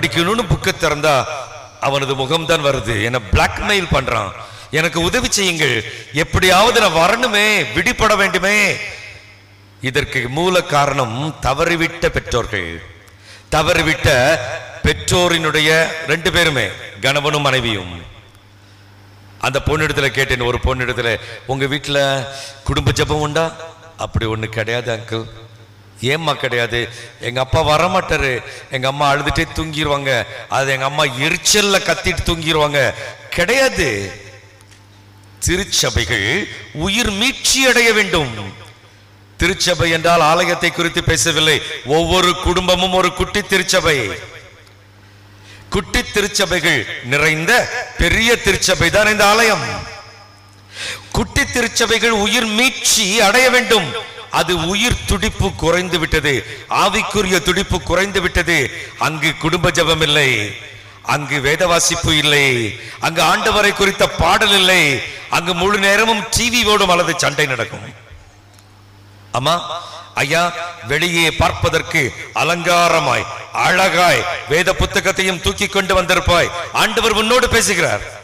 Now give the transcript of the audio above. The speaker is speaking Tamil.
படிக்கணும்னு புக்கை திறந்தா அவனது முகம்தான் வருது. என்னை பிளாக்மெயில் பண்றான். எனக்கு உதவி செய்யுங்கள். எப்படியாவது நான் வரணுமே விடுபட வேண்டுமே. இதற்கு மூல காரணம் தவறிவிட்ட பெற்றோர்கள். தவறிவிட்ட பெற்றோரினுடைய ரெண்டு பேருமே கணவனும் மனைவியும். அந்த பொண்ணிடத்துல கேட்டேன் ஒரு பொண்ணிடத்துல உங்க வீட்டுல குடும்ப ஜெபம் உண்டா? அப்படி ஒண்ணு கிடையாது அங்கிள் ஏம்மா கிடையாது? எங்க அப்பா வரமாட்டாரு. எங்க அம்மா அழுதுகிட்டே தூங்கிடுவாங்க அது எங்க அம்மா எரிச்சல்ல கத்திட்டு தூங்கிடுவாங்க கிடையாது. திருச்சபைகள் உயிர் மீட்சி அடைய வேண்டும். திருச்சபை என்றால் ஆலயத்தை குறித்து பேசவில்லை. ஒவ்வொரு குடும்பமும் ஒரு குட்டி திருச்சபை. குட்டி திருச்சபைகள் நிறைந்த பெரிய திருச்சபை தான் இந்த ஆலயம். குட்டி திருச்சபைகள் உயிர் மீட்சி அடைய வேண்டும். அது உயிர் துடிப்பு குறைந்து விட்டது. ஆவிக்குரிய துடிப்பு குறைந்து விட்டது. அங்கு குடும்ப ஜபம் இல்லை. அங்கு வேத வாசிப்பு இல்லை. அங்கு ஆண்டவரை குறித்த பாடல் இல்லை. அங்கு முழு நேரமும் டிவி ஓடும் அல்லது சண்டை நடக்கும். அம்மா ஐயா வெளியே பார்ப்பதற்கு அலங்காரமாய் அழகாய் வேத புத்தகத்தையும் தூக்கி கொண்டு வந்திருப்பாய். ஆண்டவர் உன்னோடு பேசுகிறார்.